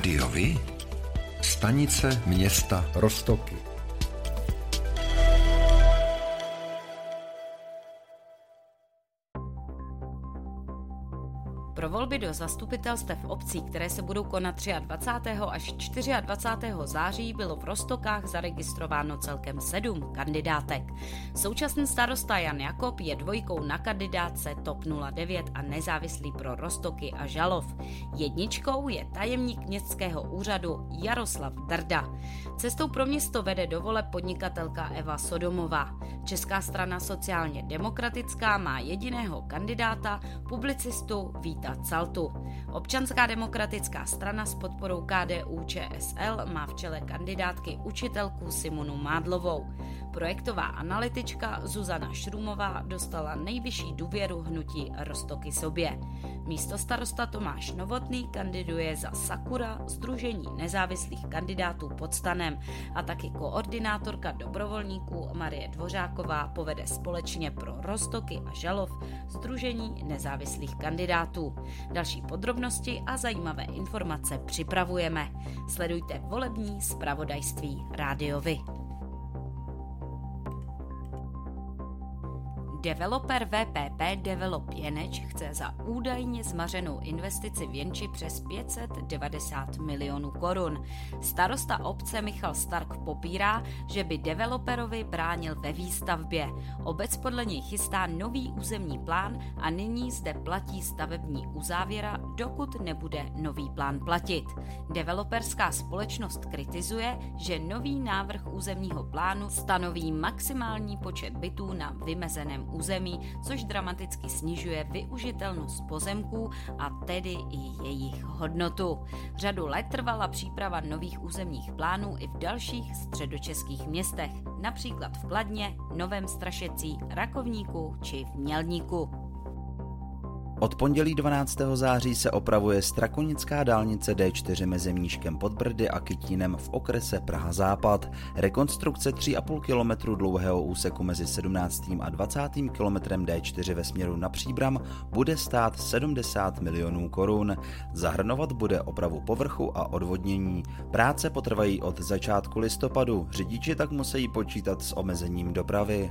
Rádiovi? Stanice města Rostoky. Do zastupitelstev obcí, které se budou konat 23. až 24. září, bylo v Rostokách zaregistrováno celkem sedm kandidátek. Současný starosta Jan Jakob je dvojkou na kandidátce TOP 09 a nezávislý pro Rostoky a Žalov. Jedničkou je tajemník městského úřadu Jaroslav Drda. Cestou pro město vede do vole podnikatelka Eva Sodomová. Česká strana sociálně demokratická má jediného kandidáta, publicistu Víta Caltu. Občanská demokratická strana s podporou KDU ČSL má v čele kandidátky učitelku Simonu Mádlovou. Projektová analytička Zuzana Šrumová dostala nejvyšší důvěru hnutí Rostoky sobě. Místo starosta Tomáš Novotný kandiduje za Sakura Združení nezávislých kandidátů pod stanem a taky koordinátorka dobrovolníků Marie Dvořáková povede společně pro Rostoky a Žalov Združení nezávislých kandidátů. Další podrobnosti a zajímavé informace připravujeme. Sledujte volební zpravodajství Rádiovi. Developer VPP Develop Jeneč chce za údajně zmařenou investici v Jenči přes 590 milionů korun. Starosta obce Michal Stark popírá, že by developerovi bránil ve výstavbě. Obec podle něj chystá nový územní plán a nyní zde platí stavební uzávěra, dokud nebude nový plán platit. Developerská společnost kritizuje, že nový návrh územního plánu stanoví maximální počet bytů na vymezeném území, což dramaticky snižuje využitelnost pozemků a tedy i jejich hodnotu. Řadu let trvala příprava nových územních plánů i v dalších středočeských městech, například v Kladně, Novém Strašecí, Rakovníku či v Mělníku. Od pondělí 12. září se opravuje Strakonická dálnice D4 mezi Mníškem pod Brdy a Kytínem v okrese Praha Západ. Rekonstrukce 3,5 km dlouhého úseku mezi 17. a 20. km D4 ve směru na Příbram bude stát 70 milionů korun. Zahrnovat bude opravu povrchu a odvodnění. Práce potrvají od začátku listopadu, řidiči tak musí počítat s omezením dopravy.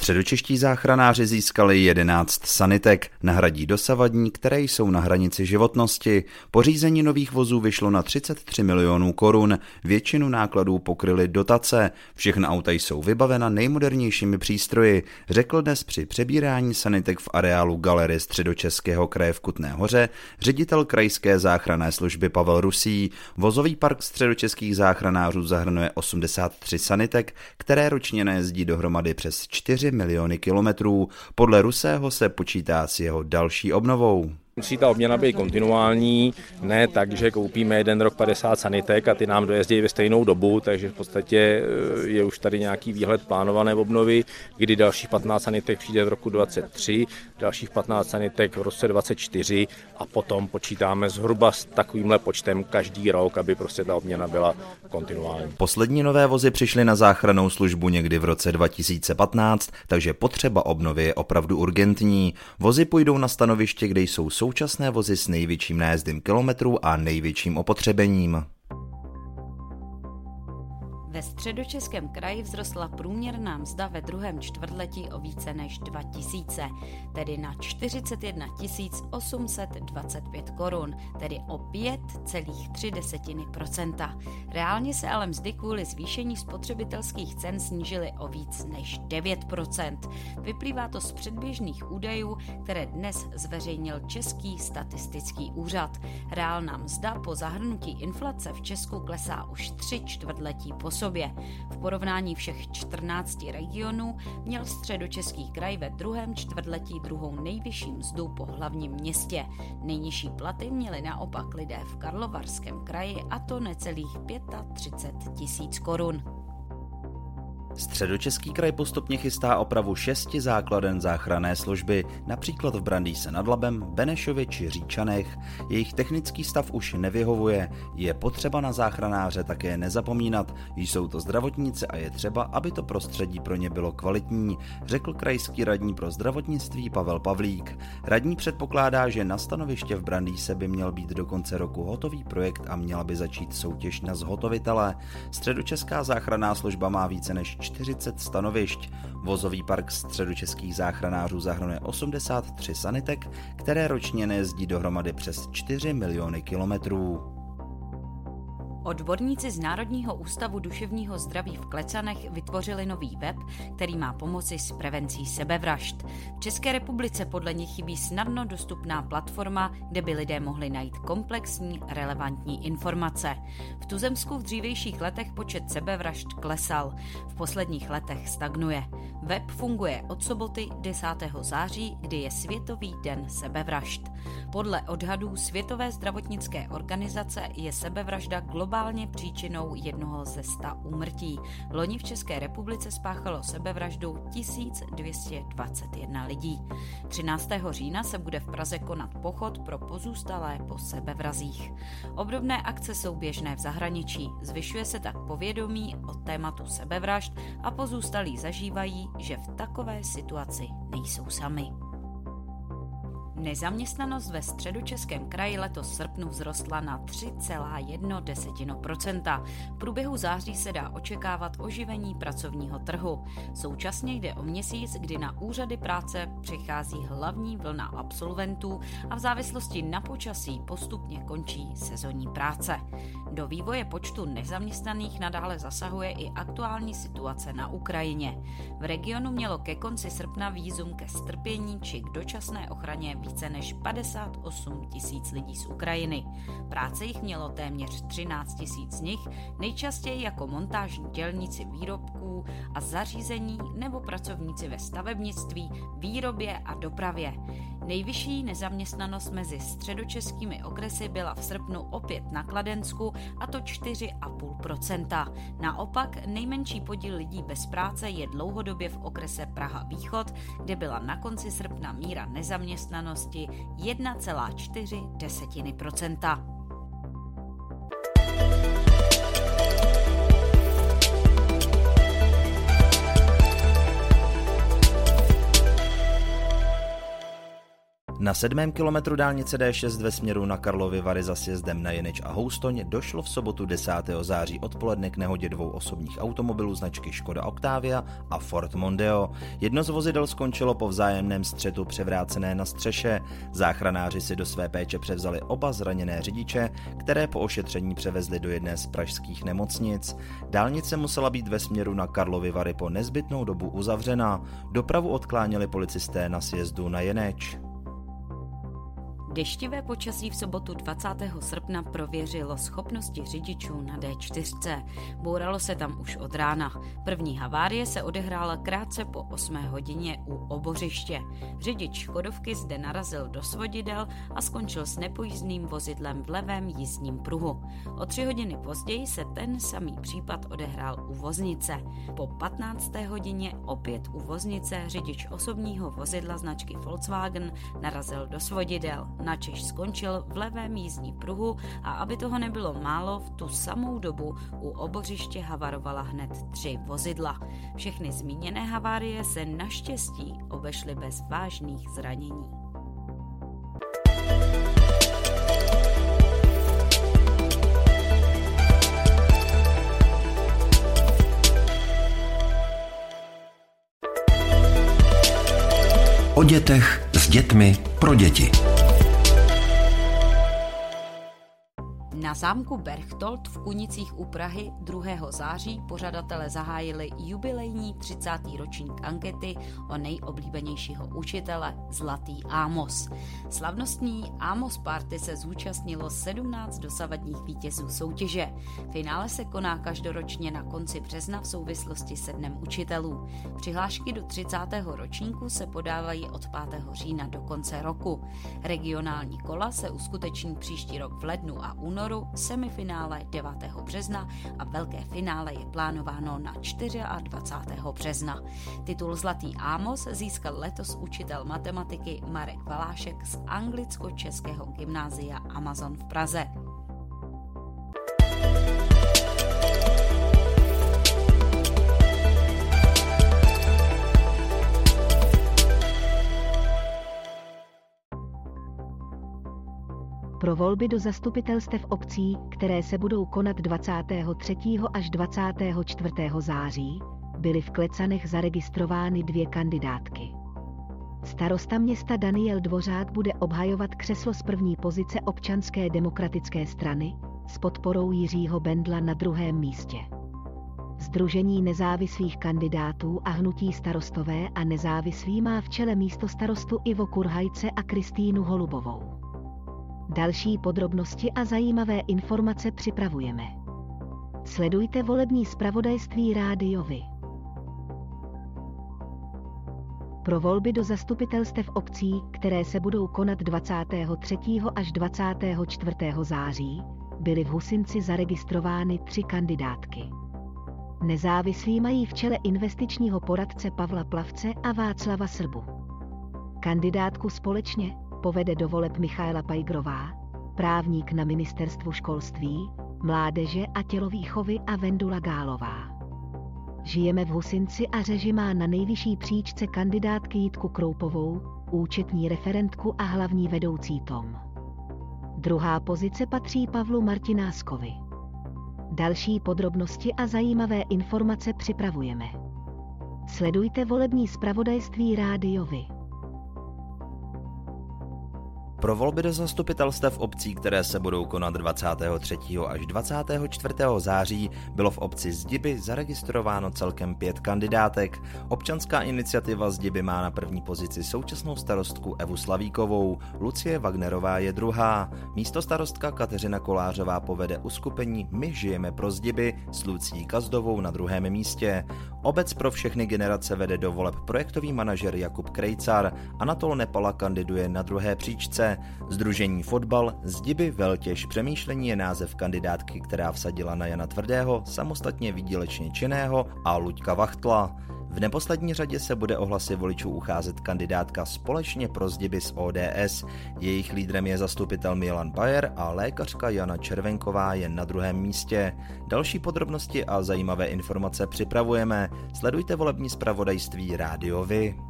Středočeští záchranáři získali 11 sanitek, nahradí dosavadní, které jsou na hranici životnosti. Pořízení nových vozů vyšlo na 33 milionů korun, většinu nákladů pokryly dotace. Všechna auta jsou vybavena nejmodernějšími přístroji, řekl dnes při přebírání sanitek v areálu Galerie Středočeského kraje v Kutné hoře ředitel krajské záchranné služby Pavel Rusí. Vozový park středočeských záchranářů zahrnuje 83 sanitek, které ročně nejezdí dohromady přes 4 4 miliony kilometrů. Podle Rusého se počítá s jeho další obnovou. Musí ta obměna být kontinuální, ne tak, že koupíme jeden rok 50 sanitek a ty nám dojezdí ve stejnou dobu, takže v podstatě eh, je už tady nějaký výhled plánované obnovy, kdy dalších 15 sanitek přijde v roku 23, dalších 15 sanitek v roce 24 a potom počítáme zhruba s takovýmhle počtem každý rok, aby prostě ta obměna byla kontinuální. Poslední nové vozy přišly na záchranou službu někdy v roce 2015, takže potřeba obnovy je opravdu urgentní. Vozy půjdou na stanoviště, kde jsou současné vozy s největším nájezdem kilometrů a největším opotřebením. Ve středočeském kraji vzrostla průměrná mzda ve druhém čtvrtletí o více než 2000, tedy na 41 825 korun, tedy o 5,3% Reálně se ale mzdy kvůli zvýšení spotřebitelských cen snížily o víc než 9% Vyplývá to z předběžných údajů, které dnes zveřejnil Český statistický úřad. Reálná mzda po zahrnutí inflace v Česku klesá už tři čtvrtletí po sobě. V porovnání všech 14 regionů měl středočeský kraj ve druhém čtvrtletí druhou nejvyšší mzdu po hlavním městě. Nejnižší platy měli naopak lidé v Karlovarském kraji a to necelých 35 tisíc korun. Středočeský kraj postupně chystá opravu šesti základen záchranné služby, například v Brandýse nad Labem, Benešově či Říčanech. Jejich technický stav už nevyhovuje, je potřeba na záchranáře také nezapomínat, jsou to zdravotníci a je třeba, aby to prostředí pro ně bylo kvalitní, řekl krajský radní pro zdravotnictví Pavel Pavlík. Radní předpokládá, že na stanoviště v Brandýse by měl být do konce roku hotový projekt a měla by začít soutěž na zhotovitele. Středočeská záchranná služba má více než 40 stanovišť. Vozový park středočeských záchranářů zahrnuje 83 sanitek, které ročně nejezdí dohromady přes 4 miliony kilometrů. Odborníci z Národního ústavu duševního zdraví v Klecanech vytvořili nový web, který má pomoci s prevencí sebevražd. V České republice podle nich chybí snadno dostupná platforma, kde by lidé mohli najít komplexní, relevantní informace. V Tuzemsku v dřívějších letech počet sebevražd klesal, v posledních letech stagnuje. Web funguje od soboty 10. září, kdy je Světový den sebevražd. Podle odhadů Světové zdravotnické organizace je sebevražda globálně příčinou jednoho ze sta úmrtí. Loni v České republice spáchalo sebevraždu 1221 lidí. 13. října se bude v Praze konat pochod pro pozůstalé po sebevrazích. Obdobné akce jsou běžné v zahraničí. Zvyšuje se tak povědomí o tématu sebevražd a pozůstalí zažívají, že v takové situaci nejsou sami. Nezaměstnanost ve středočeském kraji letos srpnu vzrostla na 3,1%. V průběhu září se dá očekávat oživení pracovního trhu. Současně jde o měsíc, kdy na úřady práce přichází hlavní vlna absolventů a v závislosti na počasí postupně končí sezonní práce. Do vývoje počtu nezaměstnaných nadále zasahuje i aktuální situace na Ukrajině. V regionu mělo ke konci srpna výzum ke strpění či k dočasné ochraně více než 58 tisíc lidí z Ukrajiny. Práce jich mělo téměř 13 tisíc z nich, nejčastěji jako montážní dělníci výrobků a zařízení nebo pracovníci ve stavebnictví, výrobě a dopravě. Nejvyšší nezaměstnanost mezi středočeskými okresy byla v srpnu opět na Kladensku a to 4,5%. Naopak nejmenší podíl lidí bez práce je dlouhodobě v okrese Praha Východ, kde byla na konci srpna míra nezaměstnanosti 1,4%. Na sedmém kilometru dálnice D6 ve směru na Karlovy Vary za sjezdem na Jeneč a Houstoň došlo v sobotu 10. září odpoledne k nehodě dvou osobních automobilů značky Škoda Octavia a Ford Mondeo. Jedno z vozidel skončilo po vzájemném střetu převrácené na střeše. Záchranáři si do své péče převzali oba zraněné řidiče, které po ošetření převezli do jedné z pražských nemocnic. Dálnice musela být ve směru na Karlovy Vary po nezbytnou dobu uzavřena. Dopravu odkláněli policisté na sjezdu na Jeneč. Deštivé počasí v sobotu 20. srpna prověřilo schopnosti řidičů na D4. Bouralo se tam už od rána. První havárie se odehrála krátce po 8 hodině u obořiště. Řidič Škodovky zde narazil do svodidel a skončil s nepojízdným vozidlem v levém jízdním pruhu. O tři hodiny později se ten samý případ odehrál u voznice. Po 15. hodině opět u voznice řidič osobního vozidla značky Volkswagen narazil do svodidel načež skončil v levém jízdní pruhu a aby toho nebylo málo, v tu samou dobu u obořiště havarovala hned tři vozidla. Všechny zmíněné havárie se naštěstí obešly bez vážných zranění. O dětech s dětmi pro děti. Na zámku Berchtold v Kunicích u Prahy 2. září pořadatele zahájili jubilejní 30. ročník ankety o nejoblíbenějšího učitele Zlatý Ámos. Slavnostní Ámos Party se zúčastnilo 17 dosavadních vítězů soutěže. Finále se koná každoročně na konci března v souvislosti se Dnem učitelů. Přihlášky do 30. ročníku se podávají od 5. října do konce roku. Regionální kola se uskuteční příští rok v lednu a únoru semifinále 9. března a velké finále je plánováno na 24. března. Titul Zlatý Ámos získal letos učitel matematiky Marek Valášek z anglicko-českého gymnázia Amazon v Praze. Pro volby do zastupitelstev obcí, které se budou konat 23. až 24. září, byly v Klecanech zaregistrovány dvě kandidátky. Starosta města Daniel Dvořák bude obhajovat křeslo z první pozice občanské demokratické strany s podporou Jiřího Bendla na druhém místě. Združení nezávislých kandidátů a hnutí starostové a nezávislí má v čele místo starostu Ivo Kurhajce a Kristýnu Holubovou. Další podrobnosti a zajímavé informace připravujeme. Sledujte volební zpravodajství rádiovi. Pro volby do zastupitelstev obcí, které se budou konat 23. až 24. září, byly v Husinci zaregistrovány tři kandidátky. Nezávislí mají v čele investičního poradce Pavla Plavce a Václava Srbu. Kandidátku společně povede do voleb Michaela Pajgrová, právník na ministerstvu školství, mládeže a tělovýchovy a Vendula Gálová. Žijeme v Husinci a řeži má na nejvyšší příčce kandidátky Jitku Kroupovou, účetní referentku a hlavní vedoucí Tom. Druhá pozice patří Pavlu Martináskovi. Další podrobnosti a zajímavé informace připravujeme. Sledujte volební zpravodajství rádiovi. Pro volby do zastupitelstev obcí, které se budou konat 23. až 24. září, bylo v obci Zdiby zaregistrováno celkem pět kandidátek. Občanská iniciativa Zdiby má na první pozici současnou starostku Evu Slavíkovou, Lucie Wagnerová je druhá. Místo starostka Kateřina Kolářová povede uskupení My žijeme pro Zdiby s Lucí Kazdovou na druhém místě. Obec pro všechny generace vede do voleb projektový manažer Jakub Krejcar, Anatol Nepala kandiduje na druhé příčce. Združení Fotbal Zdiby Veltěž Přemýšlení je název kandidátky, která vsadila na Jana Tvrdého, samostatně výdělečně činného a Luďka Vachtla. V neposlední řadě se bude o hlasy voličů ucházet kandidátka společně pro zdiby z ODS. Jejich lídrem je zastupitel Milan Bayer a lékařka Jana Červenková je na druhém místě. Další podrobnosti a zajímavé informace připravujeme. Sledujte volební zpravodajství Rádiovi.